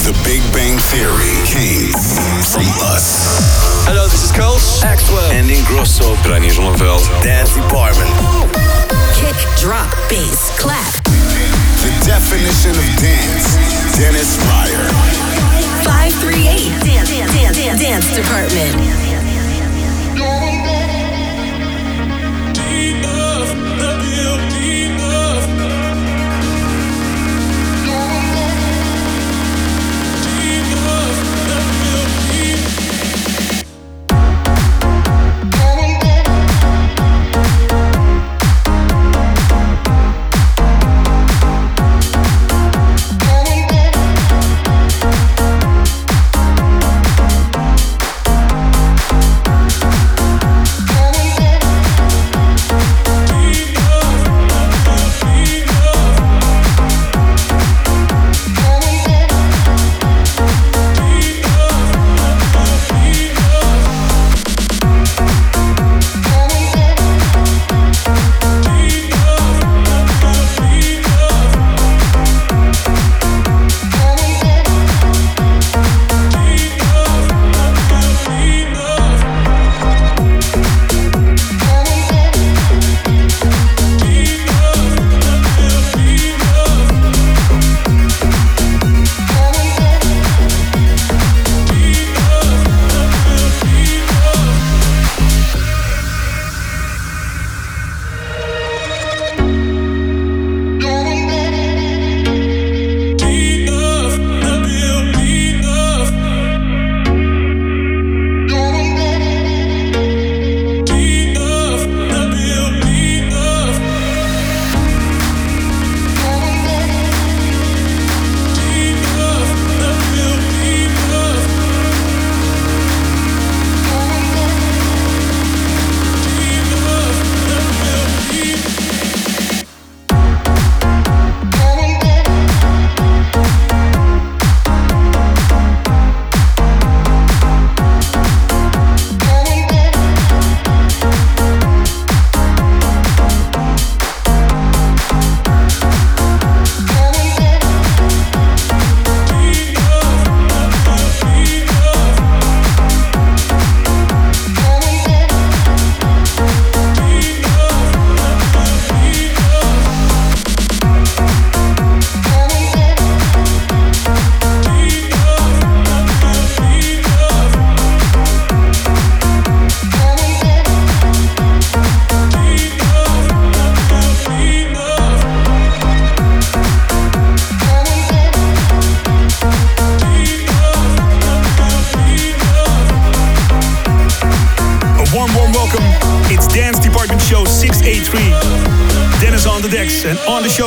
The Big Bang Theory came from us. Hello, this is Coles. Axwell. And Ingrosso. Reinier Zonneveld. Dance Department. Kick, drop, bass, clap. The definition of dance. Dennis Ruyer. 538 Dance, dance, dance, dance Department.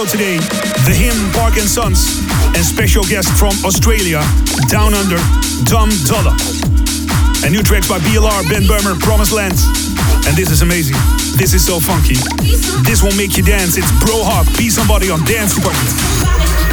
Today, The Him, Park and Sons, and special guest from Australia, Down Under, Dom Dolla. And new tracks by BLR, Ben Böhmer, Promised Land. And this is amazing. This is so funky. This will make you dance. It's Bro Be Somebody on Dance Department.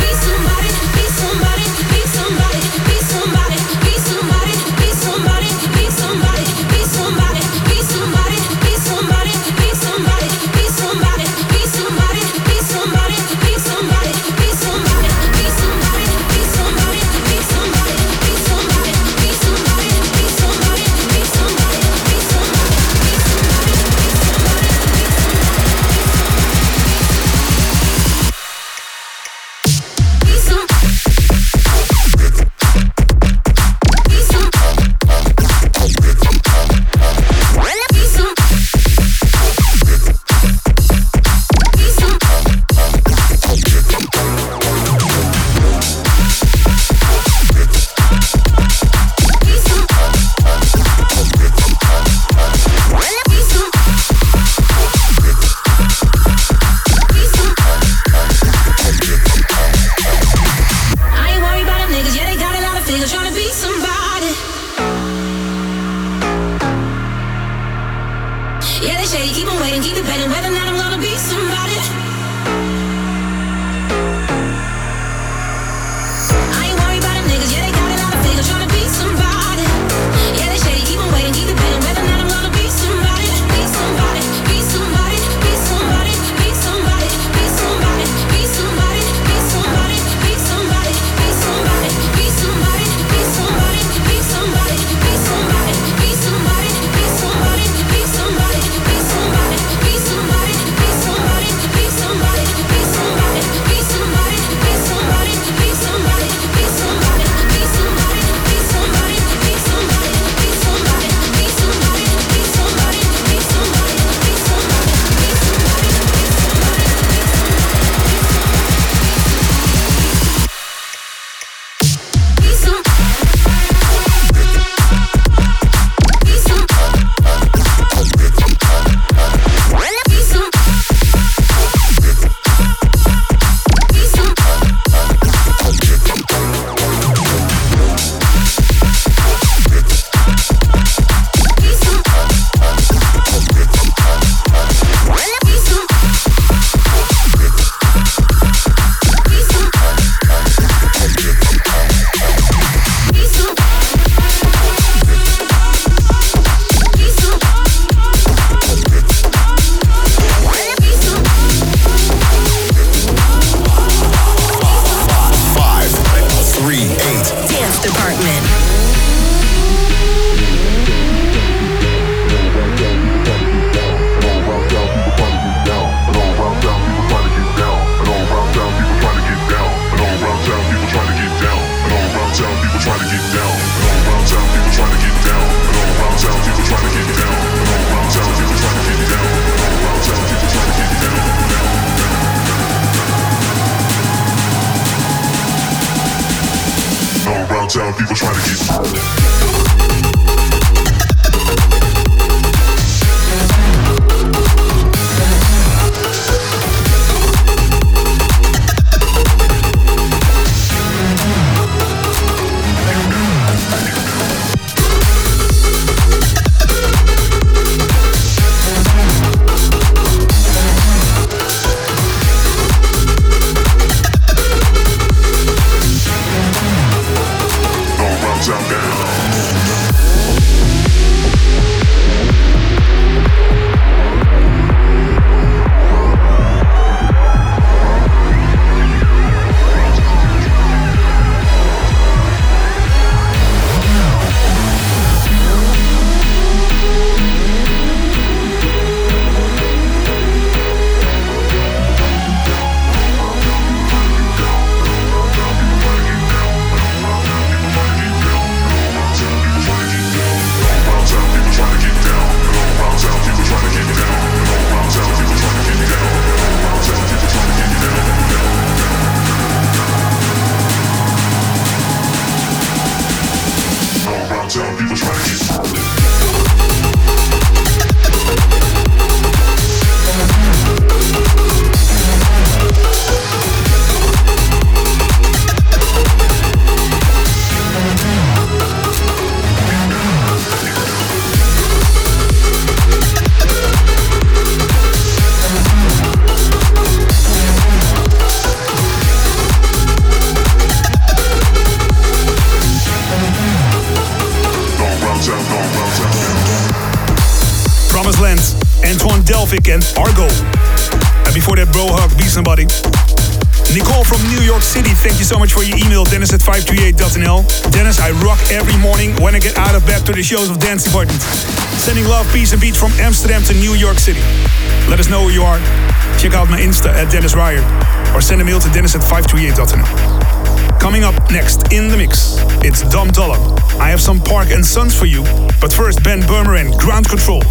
And Argo. And before that, Brohug, Be Somebody. Nicole from New York City, thank you so much for your email, dennis at 538.nl. Dennis, I rock every morning when I get out of bed to the shows of Dance Department. Sending love, peace, and beats from Amsterdam to New York City. Let us know who you are. Check out my Insta at Dennis Ruyer or send a mail to dennis at 538.nl. Coming up next in the mix, it's Dom Dolla. I have some Park and Sons for you, but first Ben Böhmer and Ground Control.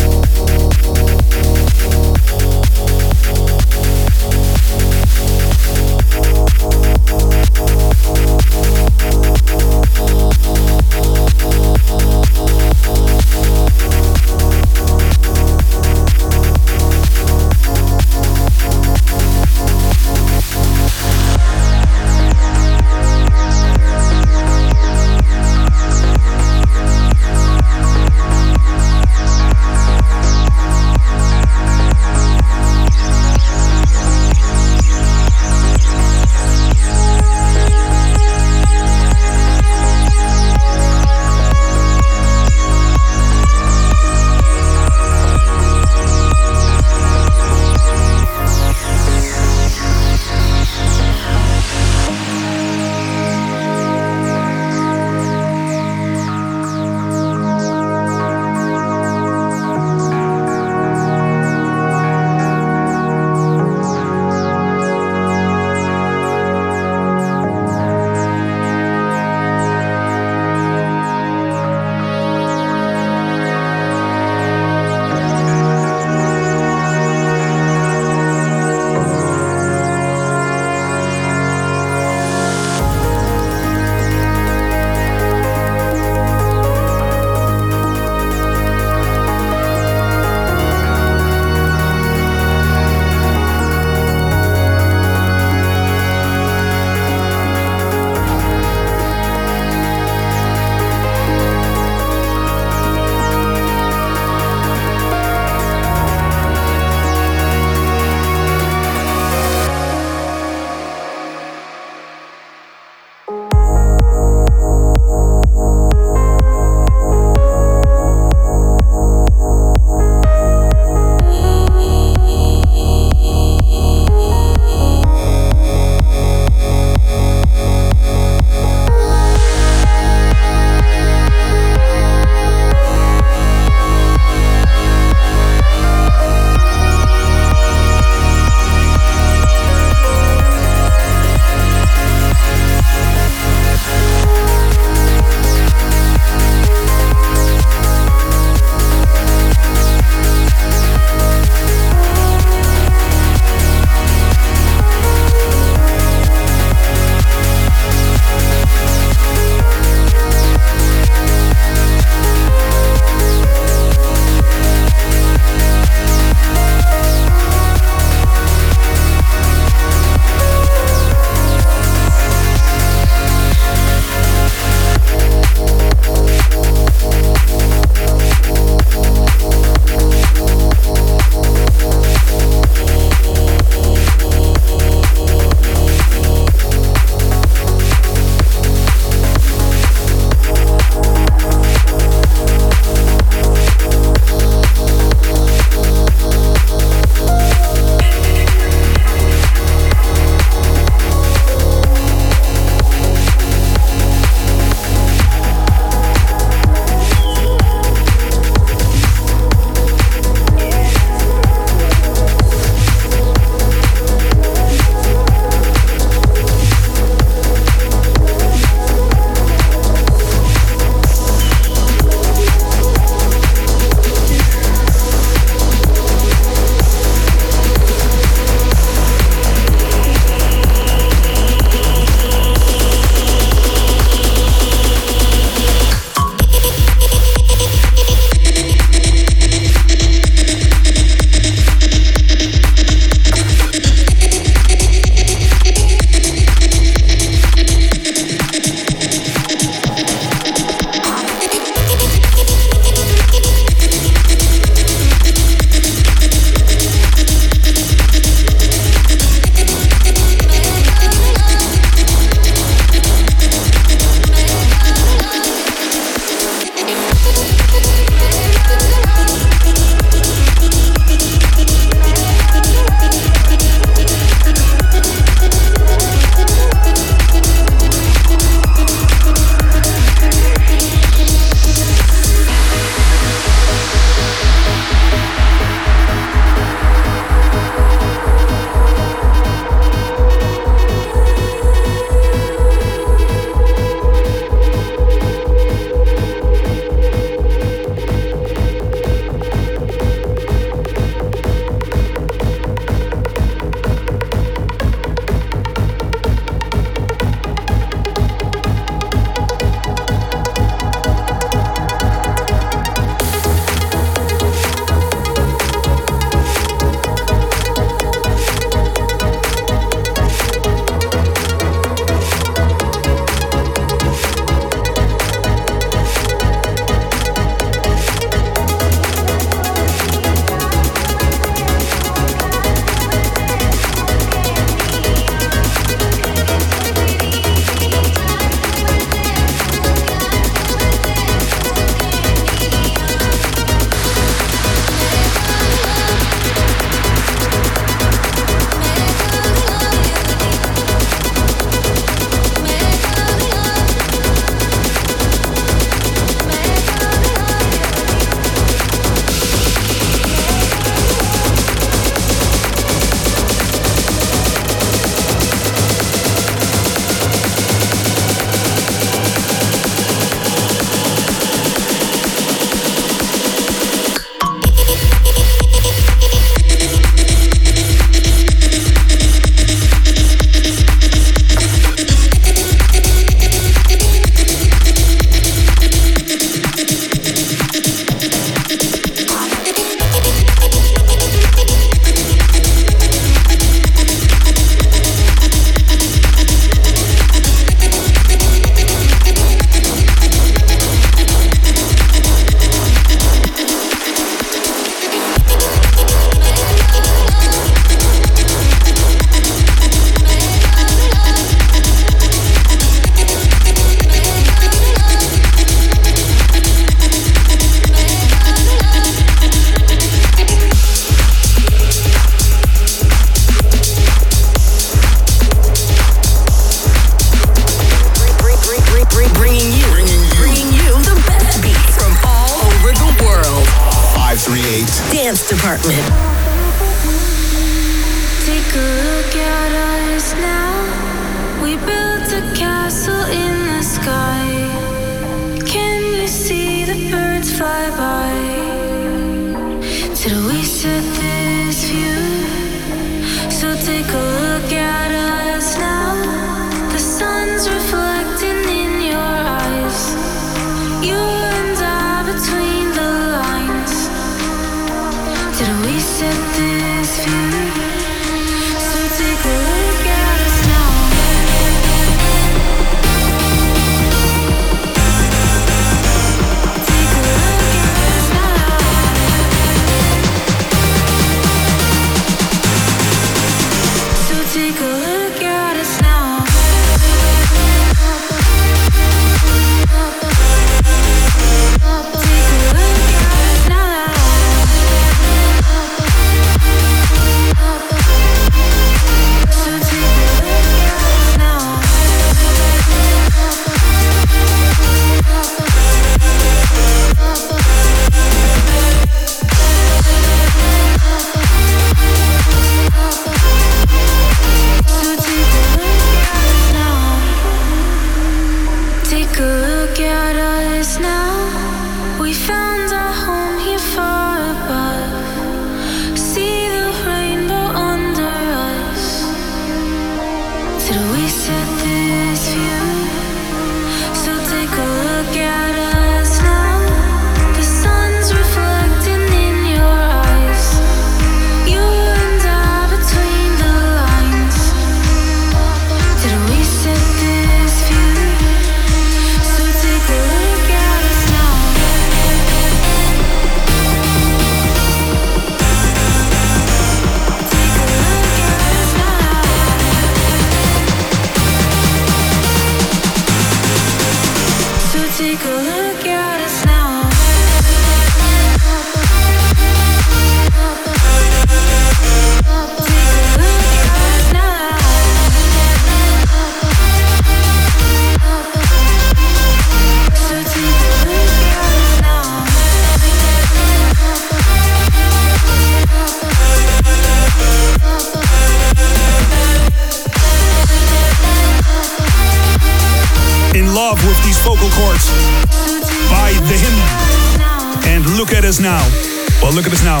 look at us now.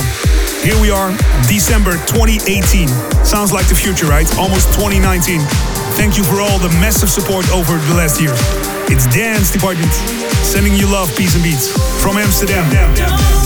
Here we are, December 2018. Sounds like the future, right? Almost 2019. Thank you for all the massive support over the last year. It's Dance Department sending you love, peace, and beats from Amsterdam. Amsterdam.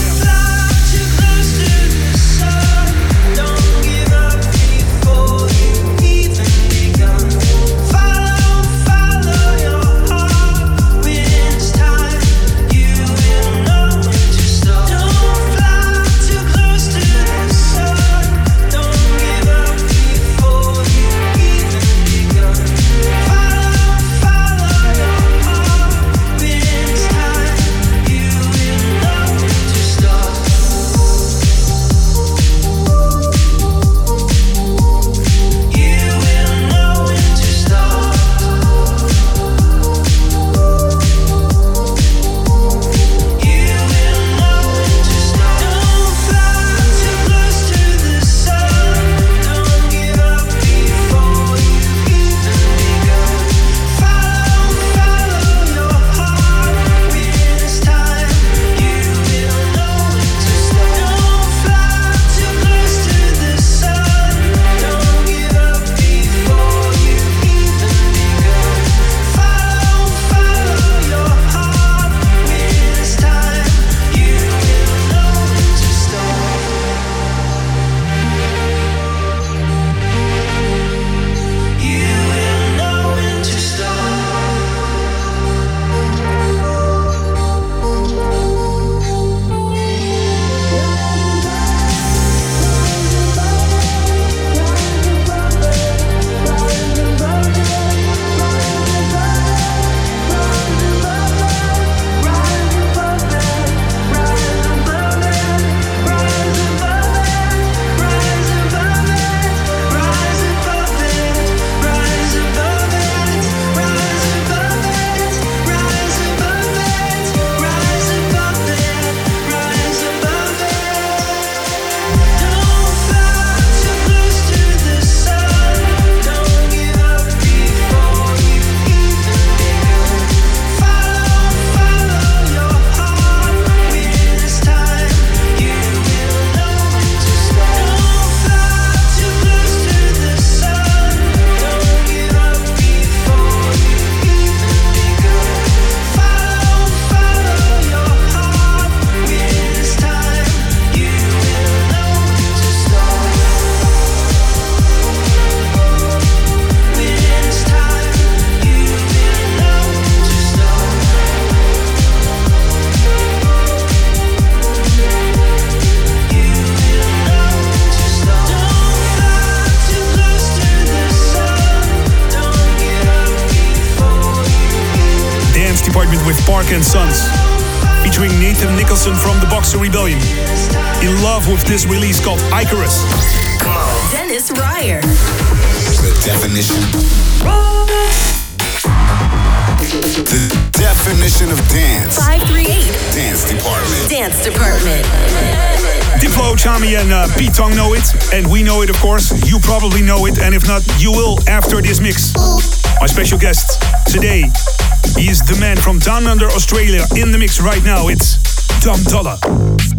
And Sons, featuring Nathan Nicholson from the Boxer Rebellion. In love with this release called Icarus. Dennis Ruyer. The definition. The definition of dance. 538 Dance department. Dance Department. Diplo, Tchami, and uh, Pete Tong know it, and we know it, of course. You probably know it, and if not, you will after this mix. My special guest today, he is the man from down under Australia in the mix right now. It's Dom Dolla.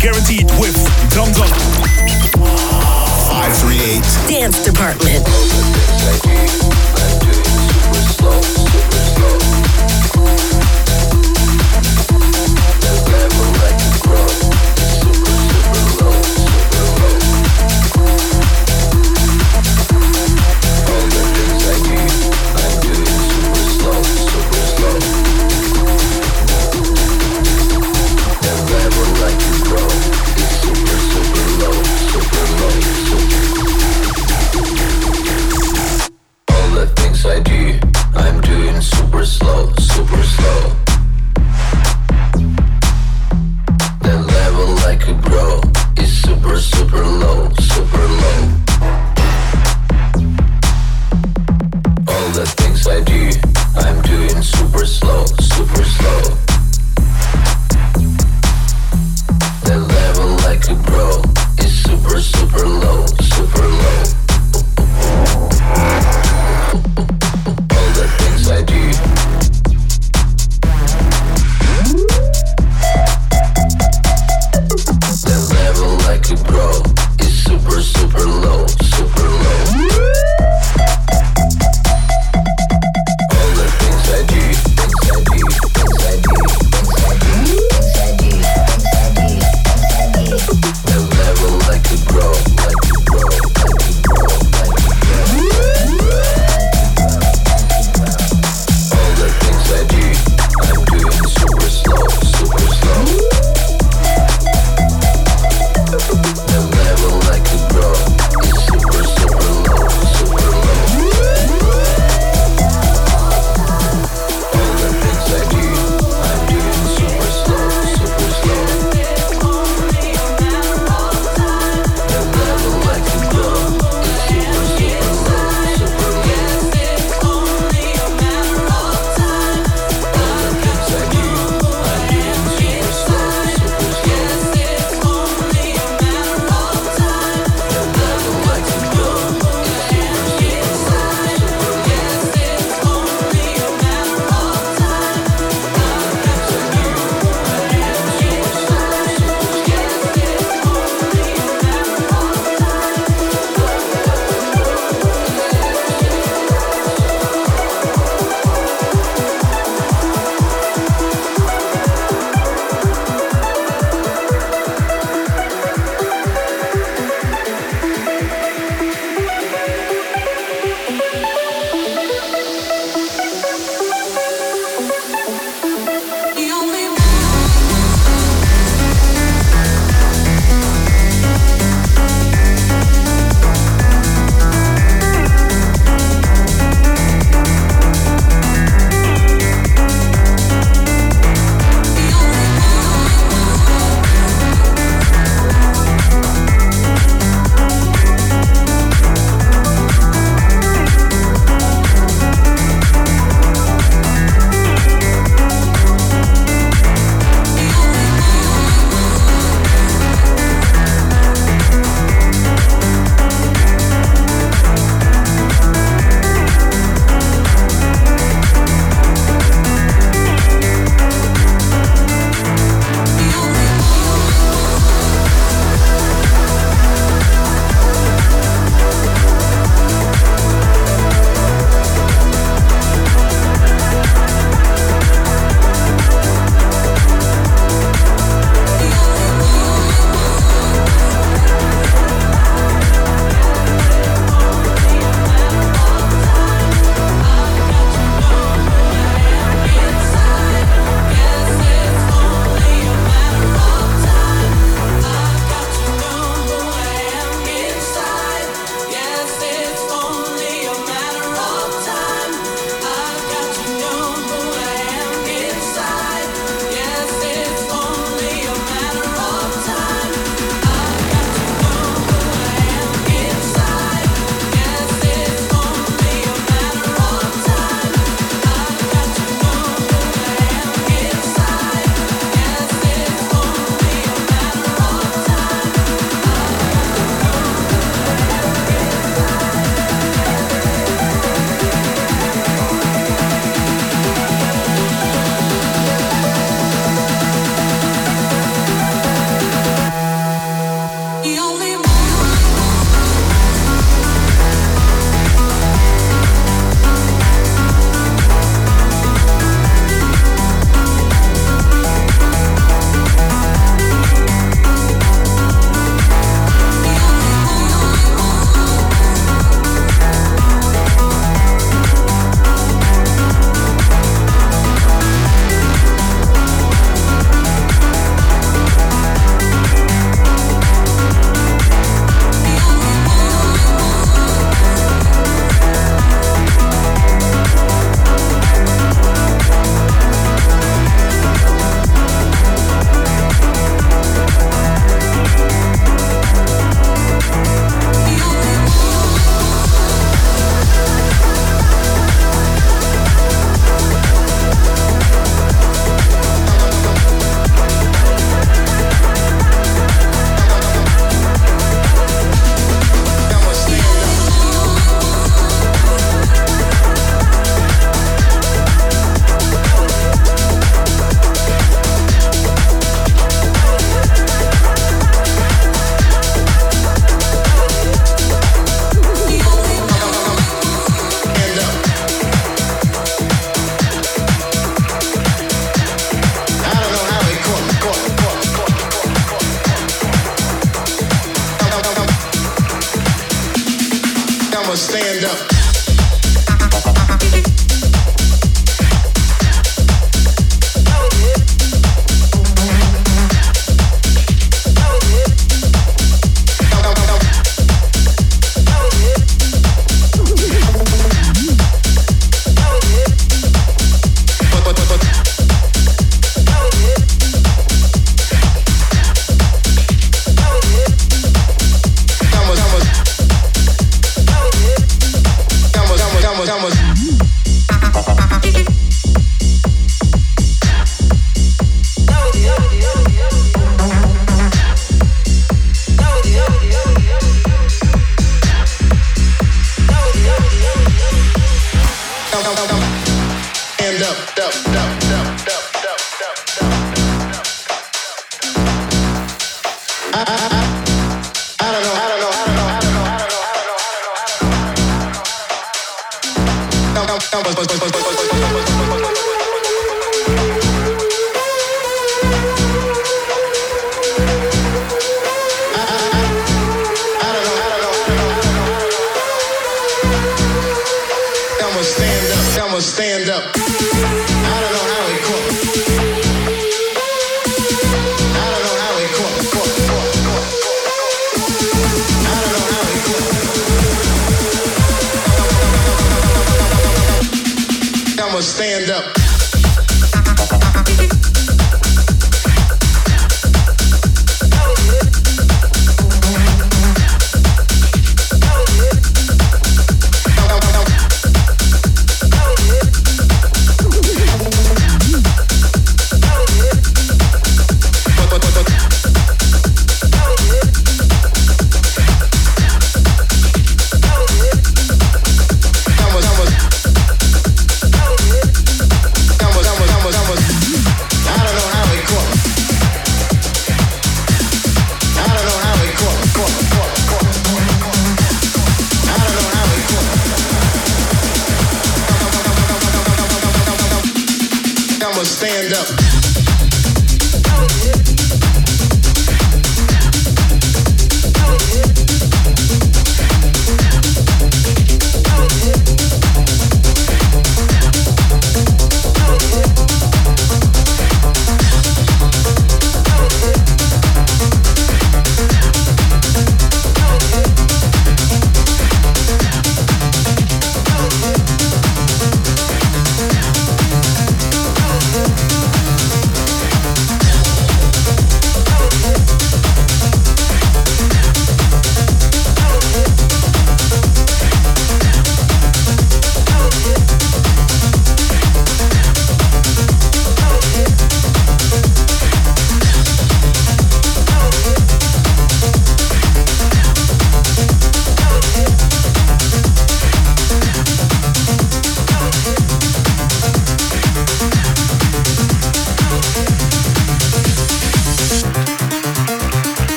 Guaranteed with Dum Dum. 538 Dance Department.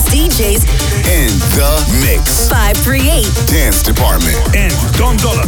Best DJs in the mix. 538 Dance Department. And Dom Dolla.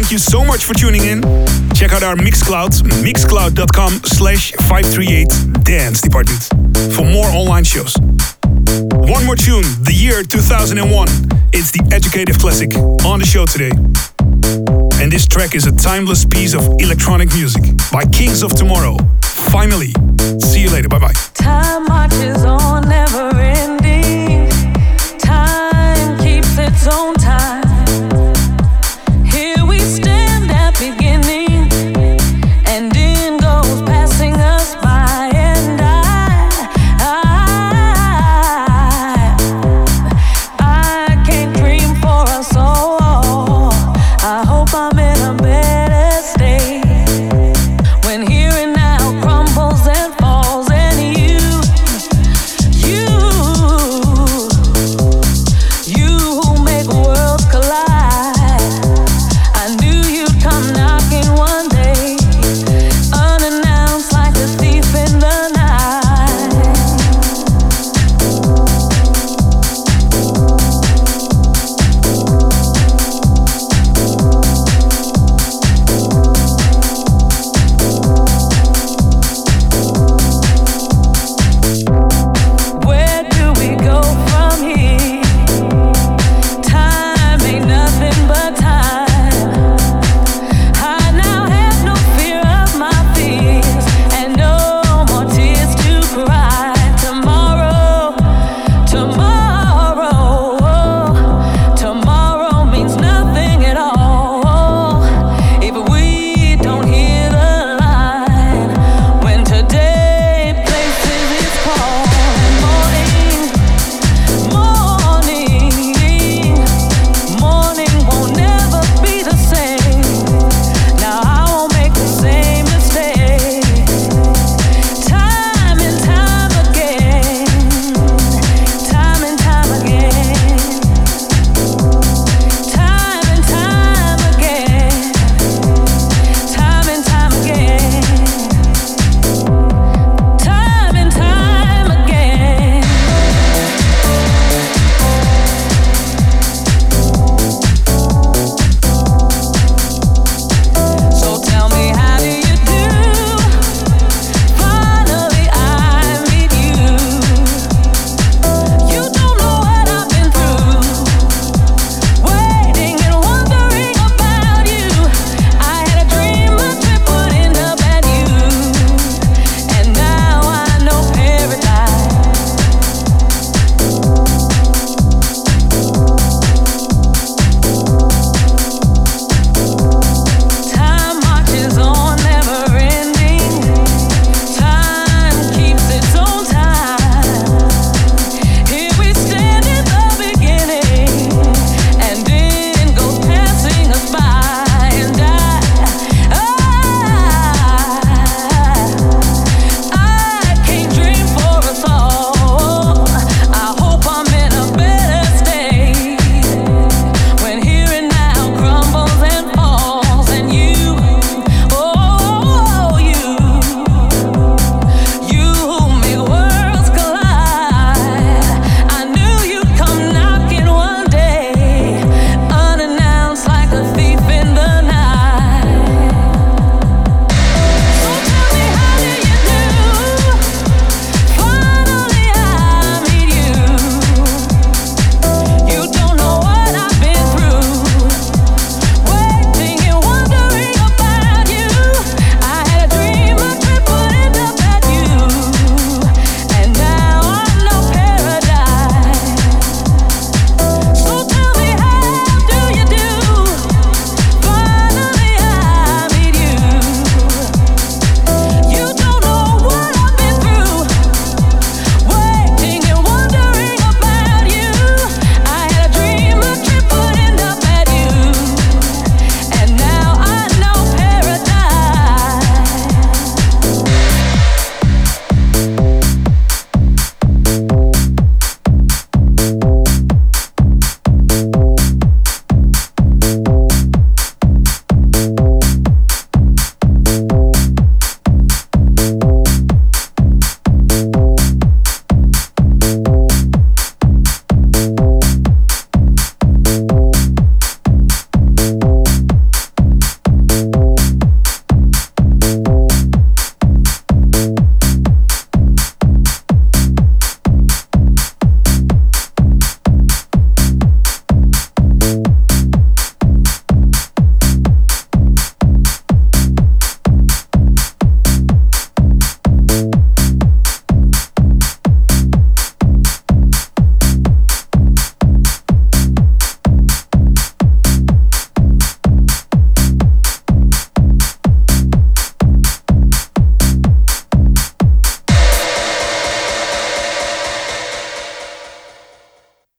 Thank you so much for tuning in. Check out our Mixcloud, mixcloud.com slash 538 Dance Department for more online shows. One more tune, the year 2001. It's the Educative Classic on the show today. And this track is a timeless piece of electronic music by Kings of Tomorrow. Finally, see you later. Bye bye. Time marches on, never.